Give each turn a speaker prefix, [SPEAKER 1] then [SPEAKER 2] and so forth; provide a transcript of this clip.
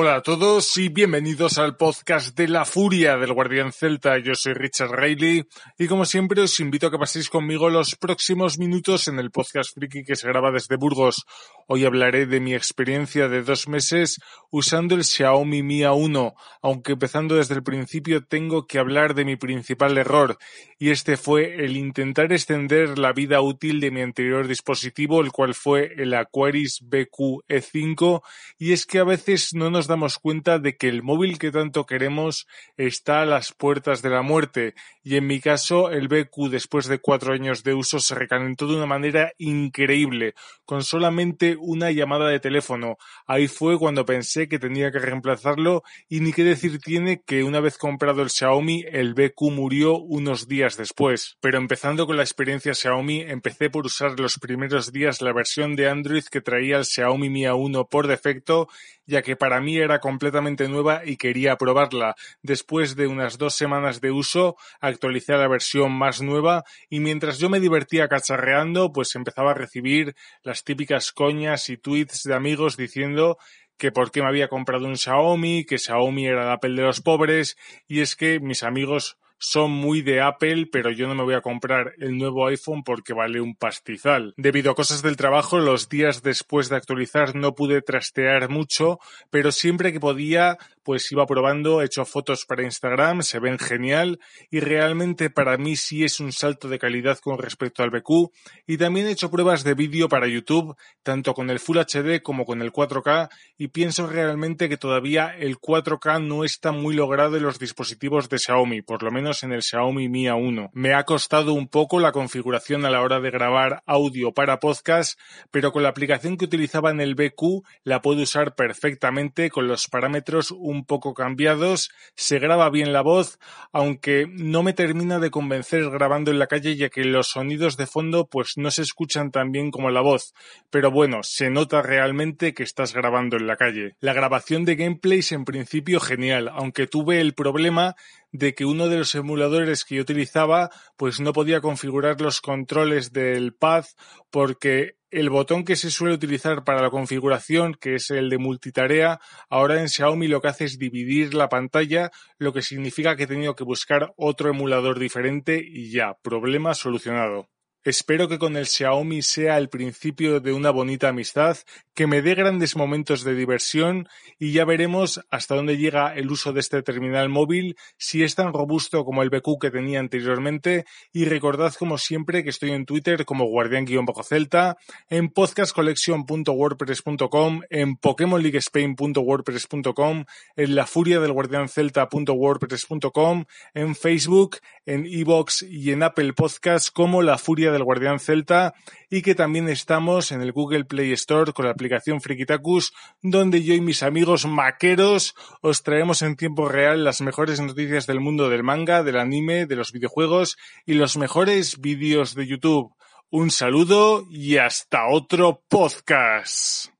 [SPEAKER 1] Hola a todos y bienvenidos al podcast de La Furia del Guardián Celta. Yo soy Richard Reilly y como siempre os invito a que paséis conmigo los próximos minutos en el podcast friki que se graba desde Burgos. Hoy hablaré de mi experiencia de dos meses usando el Xiaomi Mi A1, aunque empezando desde el principio tengo que hablar de mi principal error y este fue el intentar extender la vida útil de mi anterior dispositivo, el cual fue el Aquaris BQ E5 y es que a veces no nos damos cuenta de que el móvil que tanto queremos está a las puertas de la muerte y en mi caso el BQ después de cuatro años de uso se recalentó de una manera increíble con solamente una llamada de teléfono. Ahí fue cuando pensé que tenía que reemplazarlo y ni qué decir tiene que una vez comprado el Xiaomi el BQ murió unos días después. Pero empezando con la experiencia Xiaomi empecé por usar los primeros días la versión de Android que traía el Xiaomi Mi A1 por defecto ya que para mí era completamente nueva y quería probarla. Después de unas dos semanas de uso, actualicé la versión más nueva y mientras yo me divertía cacharreando, pues empezaba a recibir las típicas coñas y tweets de amigos diciendo que por qué me había comprado un Xiaomi, que Xiaomi era el Apple de los pobres, y es que mis amigos son muy de Apple, pero yo no me voy a comprar el nuevo iPhone porque vale un pastizal. Debido a cosas del trabajo, los días después de actualizar no pude trastear mucho, pero siempre que podía pues iba probando, he hecho fotos para Instagram, se ven genial y realmente para mí sí es un salto de calidad con respecto al BQ y también he hecho pruebas de vídeo para YouTube, tanto con el Full HD como con el 4K y pienso realmente que todavía el 4K no está muy logrado en los dispositivos de Xiaomi, por lo menos en el Xiaomi Mi A1. Me ha costado un poco la configuración a la hora de grabar audio para podcast, pero con la aplicación que utilizaba en el BQ la puedo usar perfectamente con los parámetros un un poco cambiados, se graba bien la voz, aunque no me termina de convencer grabando en la calle ya que los sonidos de fondo pues no se escuchan tan bien como la voz, pero bueno, se nota realmente que estás grabando en la calle. La grabación de gameplays en principio genial, aunque tuve el problema de que uno de los emuladores que yo utilizaba pues no podía configurar los controles del pad porque el botón que se suele utilizar para la configuración, que es el de multitarea, ahora en Xiaomi lo que hace es dividir la pantalla, lo que significa que he tenido que buscar otro emulador diferente y ya, problema solucionado. Espero que con el Xiaomi sea el principio de una bonita amistad, que me dé grandes momentos de diversión y ya veremos hasta dónde llega el uso de este terminal móvil, si es tan robusto como el BQ que tenía anteriormente y recordad como siempre que estoy en Twitter como guardián-celta, en podcastcollection.wordpress.com, en pokemonleaguespain.wordpress.com, en la furia del en Facebook, en Evox y en Apple Podcasts como la furia del el Guardián Celta y que también estamos en el Google Play Store con la aplicación Frikitacus, donde yo y mis amigos maqueros os traemos en tiempo real las mejores noticias del mundo del manga, del anime, de los videojuegos y los mejores vídeos de YouTube. Un saludo y hasta otro podcast.